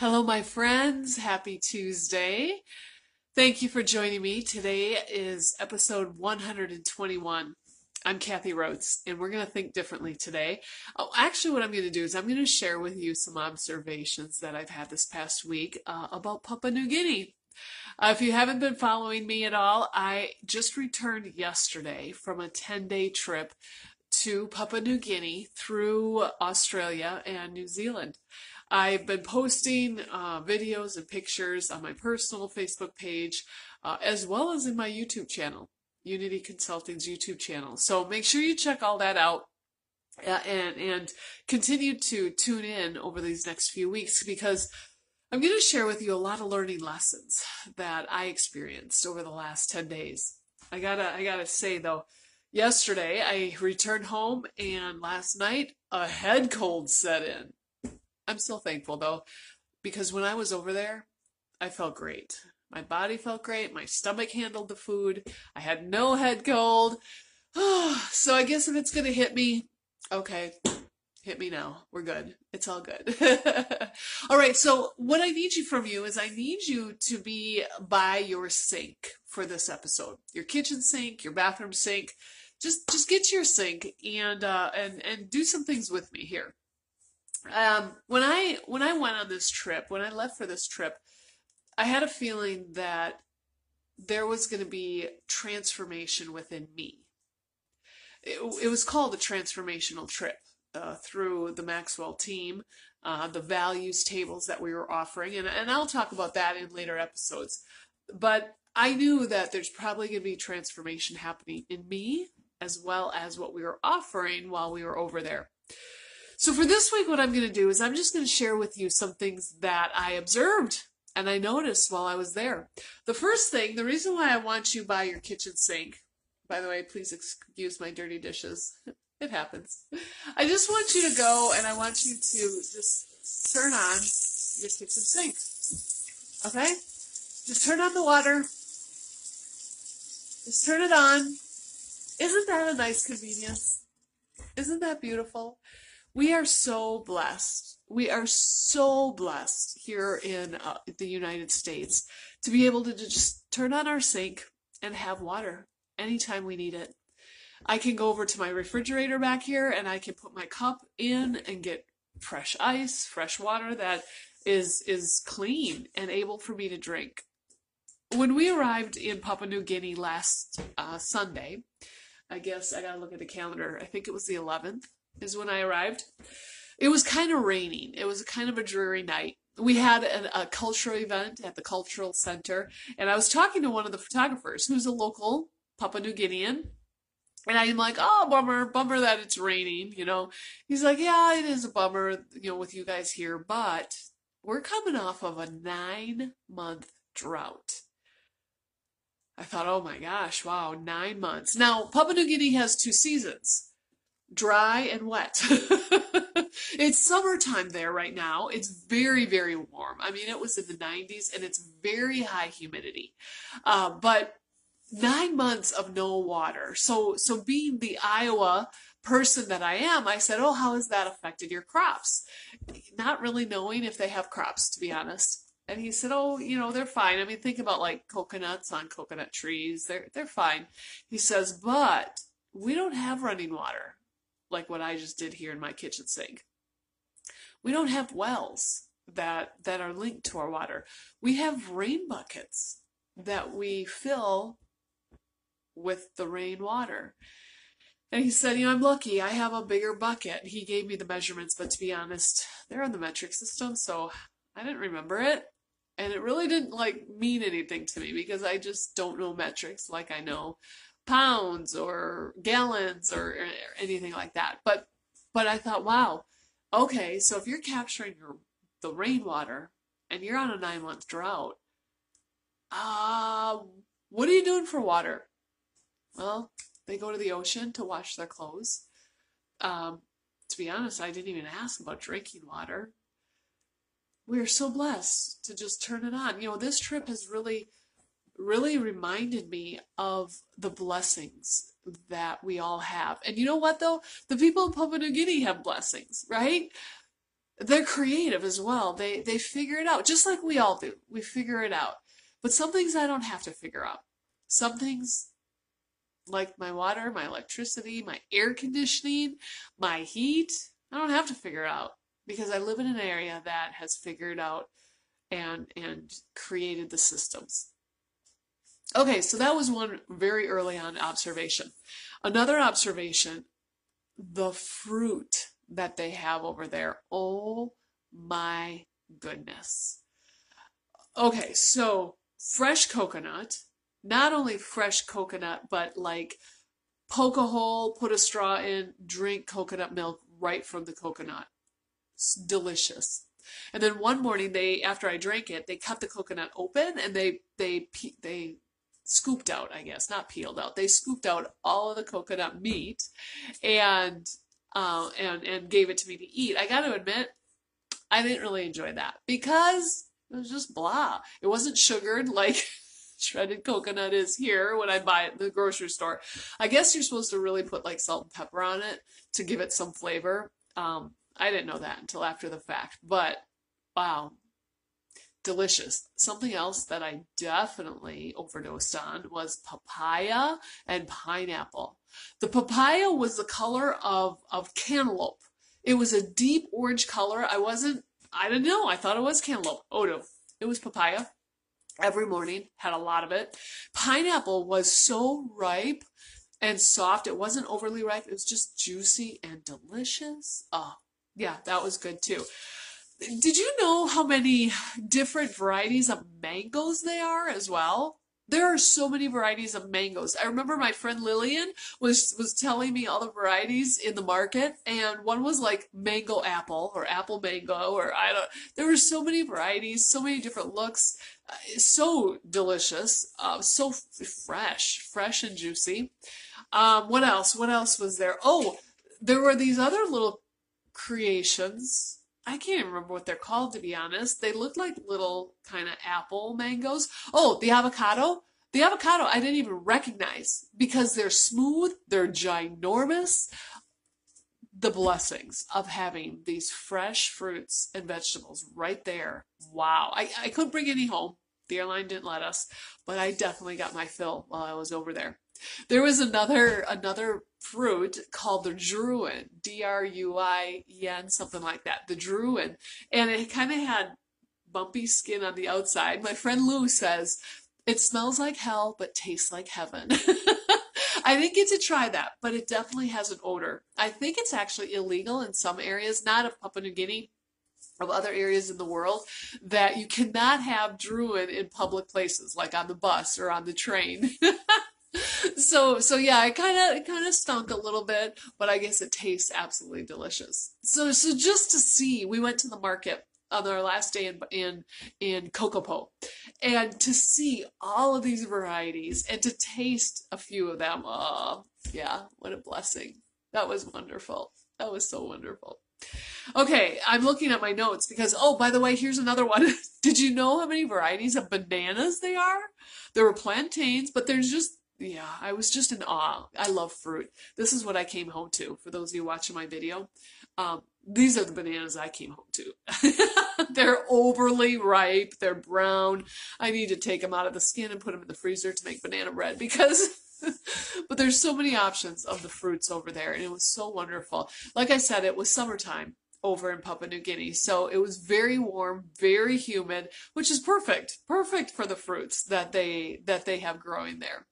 Hello, my friends. Happy Tuesday. Thank you for joining me. Today is episode 121. I'm Kathy Rhodes, and we're going to think differently today. Oh, actually, what I'm going to do is I'm going to share with you some observations that I've had this past week uh, about Papua New Guinea. Uh, if you haven't been following me at all, I just returned yesterday from a 10 day trip to Papua New Guinea through Australia and New Zealand. I've been posting uh, videos and pictures on my personal Facebook page, uh, as well as in my YouTube channel, Unity Consulting's YouTube channel. So make sure you check all that out. Uh, and and continue to tune in over these next few weeks because I'm going to share with you a lot of learning lessons that I experienced over the last 10 days. I gotta I gotta say though, yesterday I returned home and last night a head cold set in. I'm still thankful though, because when I was over there, I felt great. My body felt great. My stomach handled the food. I had no head cold. so I guess if it's going to hit me, okay, hit me now. We're good. It's all good. all right. So what I need you from you is I need you to be by your sink for this episode. Your kitchen sink, your bathroom sink. Just just get to your sink and uh, and and do some things with me here um, when I when I went on this trip, when I left for this trip, I had a feeling that there was going to be transformation within me. It, it, was called a transformational trip uh, through the Maxwell team, uh, the values tables that we were offering, and, and I'll talk about that in later episodes. But I knew that there's probably going to be transformation happening in me as well as what we were offering while we were over there. So for this week, what I'm going to do is I'm just going to share with you some things that I observed and I noticed while I was there. The first thing, the reason why I want you by your kitchen sink, by the way, please excuse my dirty dishes. It happens. I just want you to go and I want you to just turn on your kitchen sink. Okay? Just turn on the water. Just turn it on. Isn't that a nice convenience? Isn't that beautiful? We are so blessed. We are so blessed here in uh, the United States to be able to just turn on our sink and have water anytime we need it. I can go over to my refrigerator back here and I can put my cup in and get fresh ice, fresh water that is is clean and able for me to drink. When we arrived in Papua New Guinea last uh, Sunday, I guess I gotta look at the calendar. I think it was the 11th is when I arrived. It was kind of raining. It was kind of a dreary night. We had a, a cultural event at the cultural center, and I was talking to one of the photographers who's a local Papua New Guinean. And I'm like, oh, bummer, bummer that it's raining, you know. He's like, yeah, it is a bummer, you know, with you guys here, but we're coming off of a nine month drought. I thought, oh my gosh, wow, nine months. Now, Papua New Guinea has two seasons dry and wet. it's summertime there right now. It's very, very warm. I mean, it was in the 90s and it's very high humidity. Uh, but nine months of no water. So, so being the Iowa person that I am, I said, Oh, how has that affected your crops? Not really knowing if they have crops, to be honest. And he said, "Oh, you know, they're fine. I mean, think about like coconuts on coconut trees. They're they're fine." He says, "But we don't have running water like what I just did here in my kitchen sink. We don't have wells that that are linked to our water. We have rain buckets that we fill with the rain water. And he said, you know, I'm lucky. I have a bigger bucket. He gave me the measurements, but to be honest, they're on the metric system, so I didn't remember it. And it really didn't like mean anything to me because I just don't know metrics like I know pounds or gallons or, or anything like that. But but I thought, wow, okay, so if you're capturing your the rainwater and you're on a nine month drought, uh, what are you doing for water? Well, they go to the ocean to wash their clothes. Um, to be honest, I didn't even ask about drinking water. We are so blessed to just turn it on. You know, this trip has really really reminded me of the blessings that we all have. And you know what though? The people in Papua New Guinea have blessings, right? they're creative as well. They they figure it out, just like we all do. We figure it out. But some things I don't have to figure out. Some things like my water, my electricity, my air conditioning, my heat, I don't have to figure out because I live in an area that has figured out and and created the systems. Okay, so that was one very early on observation. Another observation, the fruit that they have over there. Oh my goodness. Okay, so fresh coconut, not only fresh coconut, but like poke a hole, put a straw in, drink coconut milk right from the coconut. It's delicious. And then one morning, they after I drank it, they cut the coconut open and they they they scooped out, I guess, not peeled out. They scooped out all of the coconut meat and uh, and and gave it to me to eat. I got to admit, I didn't really enjoy that because it was just blah. It wasn't sugared like shredded coconut is here when I buy it in the grocery store. I guess you're supposed to really put like salt and pepper on it to give it some flavor. Um, I didn't know that until after the fact, but wow, delicious. Something else that I definitely overdosed on was papaya and pineapple. The papaya was the color of, of cantaloupe. It was a deep orange color. I wasn't, I didn't know. I thought it was cantaloupe. Oh no, it was papaya. Every morning, had a lot of it. Pineapple was so ripe and soft. It wasn't overly ripe. It was just juicy and delicious. Oh, yeah, that was good too. Did you know how many different varieties of mangoes there are as well? There are so many varieties of mangoes. I remember my friend Lillian was was telling me all the varieties in the market, and one was like mango apple or apple mango, or I don't. There were so many varieties, so many different looks. Uh, so delicious, uh, so fresh, fresh and juicy. Um, what else? What else was there? Oh, there were these other little creations I can't remember what they're called to be honest. They look like little kind of apple mangoes. Oh, the avocado. The avocado I didn't even recognize because they're smooth, they're ginormous. The blessings of having these fresh fruits and vegetables right there. Wow. I, I couldn't bring any home. The airline didn't let us, but I definitely got my fill while I was over there. There was another another fruit called the druin, D R U I E N, something like that. The druin, and it kind of had bumpy skin on the outside. My friend Lou says it smells like hell but tastes like heaven. I didn't get to try that, but it definitely has an odor. I think it's actually illegal in some areas, not of Papua New Guinea, of other areas in the world, that you cannot have druin in public places, like on the bus or on the train. so so yeah, it kind of kind of stunk a little bit, but I guess it tastes absolutely delicious. So so just to see, we went to the market on our last day in in in Kokopo, and to see all of these varieties and to taste a few of them, oh yeah, what a blessing! That was wonderful. That was so wonderful. Okay, I'm looking at my notes because, oh, by the way, here's another one. Did you know how many varieties of bananas there are? There were plantains, but there's just yeah, I was just in awe. I love fruit. This is what I came home to. For those of you watching my video, um, these are the bananas I came home to. they're overly ripe. They're brown. I need to take them out of the skin and put them in the freezer to make banana bread because. but there's so many options of the fruits over there, and it was so wonderful. Like I said, it was summertime over in Papua New Guinea. So it was very warm, very humid, which is perfect. Perfect for the fruits that they that they have growing there.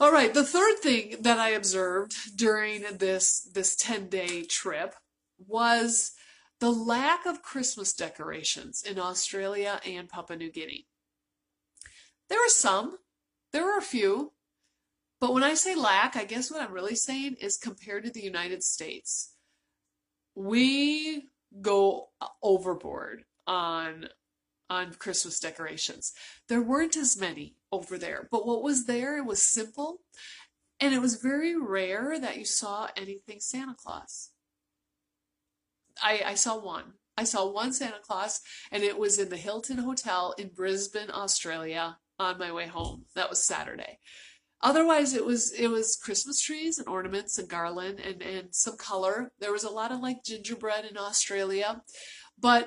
All right, the third thing that I observed during this this 10-day trip was the lack of Christmas decorations in Australia and Papua New Guinea. There are some, there are a few, but when I say lack, I guess what I'm really saying is compared to the United States, we go overboard on on Christmas decorations. There weren't as many over there, but what was there it was simple and it was very rare that you saw anything Santa Claus. I, I saw one. I saw one Santa Claus, and it was in the Hilton Hotel in Brisbane, Australia, on my way home. That was Saturday. otherwise it was it was christmas trees and ornaments and garland and and some color there was a lot of like gingerbread in australia but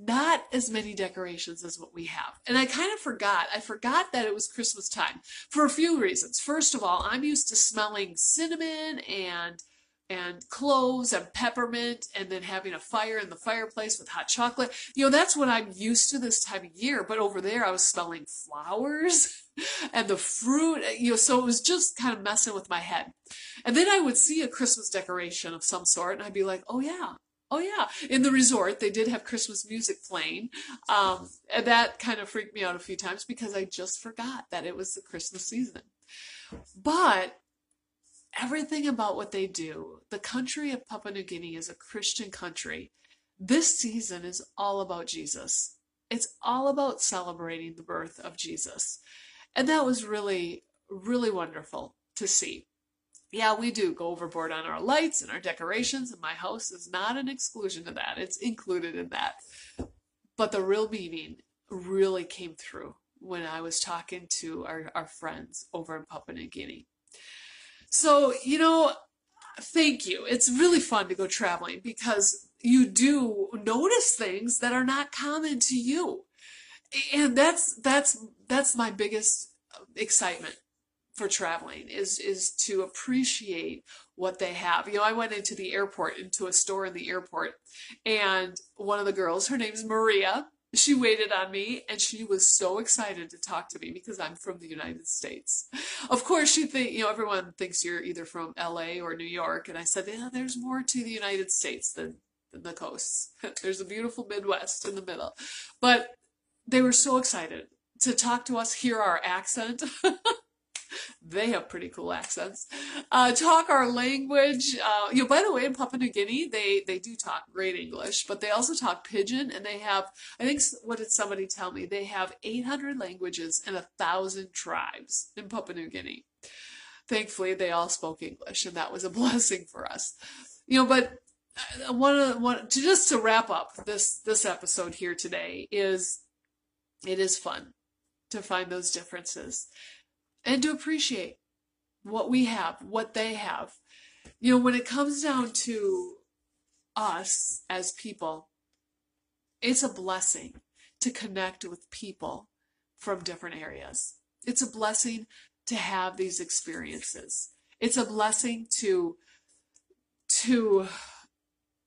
not as many decorations as what we have. And I kind of forgot. I forgot that it was Christmas time for a few reasons. First of all, I'm used to smelling cinnamon and and cloves and peppermint and then having a fire in the fireplace with hot chocolate. You know, that's what I'm used to this time of year. But over there, I was smelling flowers and the fruit, you know, so it was just kind of messing with my head. And then I would see a Christmas decoration of some sort and I'd be like, oh yeah, Oh yeah, in the resort they did have Christmas music playing, um, and that kind of freaked me out a few times because I just forgot that it was the Christmas season. But everything about what they do, the country of Papua New Guinea is a Christian country. This season is all about Jesus. It's all about celebrating the birth of Jesus, and that was really, really wonderful to see yeah, we do go overboard on our lights and our decorations, and my house is not an exclusion to that. It's included in that. But the real meaning really came through when I was talking to our, our friends over in Papua New Guinea. So, you know, thank you. It's really fun to go traveling because you do notice things that are not common to you. And that's that's that's my biggest excitement for traveling is is to appreciate what they have. You know, I went into the airport, into a store in the airport, and one of the girls, her name's Maria, she waited on me and she was so excited to talk to me because I'm from the United States. Of course, she think you know everyone thinks you're either from LA or New York, and I said, yeah, there's more to the United States than, than the coasts. there's a beautiful Midwest in the middle, but they were so excited to talk to us, hear our accent. they have pretty cool accents. Uh, talk our language. Uh, you know, by the way, in Papua New Guinea, they they do talk great English, but they also talk Pidgin, and they have. I think what did somebody tell me? They have 800 languages and a thousand tribes in Papua New Guinea. Thankfully, they all spoke English, and that was a blessing for us. You know, but uh, one of one to just to wrap up this this episode here today is it is fun to find those differences and to appreciate what we have, what they have. You know, when it comes down to us as people, it's a blessing to connect with people from different areas. It's a blessing to have these experiences. It's a blessing to to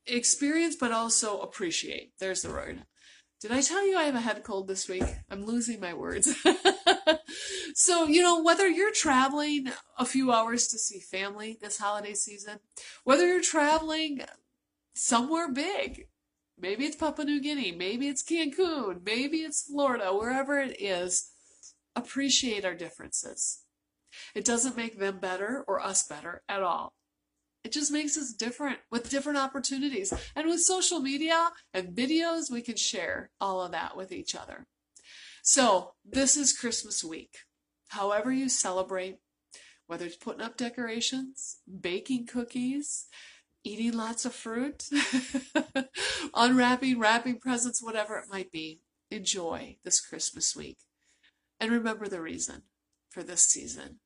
experience but also appreciate. There's the word. Did I tell you I have a head cold this week? I'm losing my words. so, you know, whether you're traveling a few hours to see family this holiday season, whether you're traveling somewhere big, maybe it's Papua New Guinea, maybe it's Cancun, maybe it's Florida, wherever it is, appreciate our differences. It doesn't make them better or us better at all. It just makes us different with different opportunities. And with social media and videos, we can share all of that with each other. So, this is Christmas week. However, you celebrate, whether it's putting up decorations, baking cookies, eating lots of fruit, unwrapping, wrapping presents, whatever it might be, enjoy this Christmas week. And remember the reason for this season.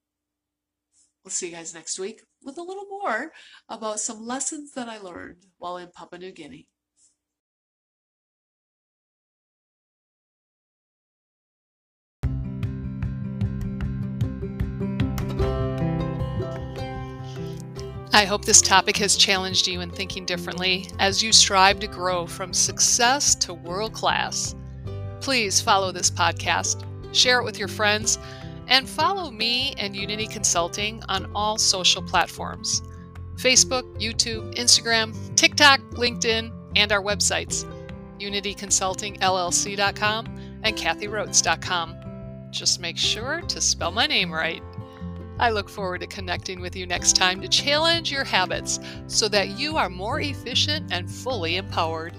We'll see you guys next week with a little more about some lessons that I learned while in Papua New Guinea. I hope this topic has challenged you in thinking differently as you strive to grow from success to world class. Please follow this podcast, share it with your friends, and follow me and Unity Consulting on all social platforms Facebook, YouTube, Instagram, TikTok, LinkedIn, and our websites unityconsultingllc.com and kathyrhodes.com. Just make sure to spell my name right. I look forward to connecting with you next time to challenge your habits so that you are more efficient and fully empowered.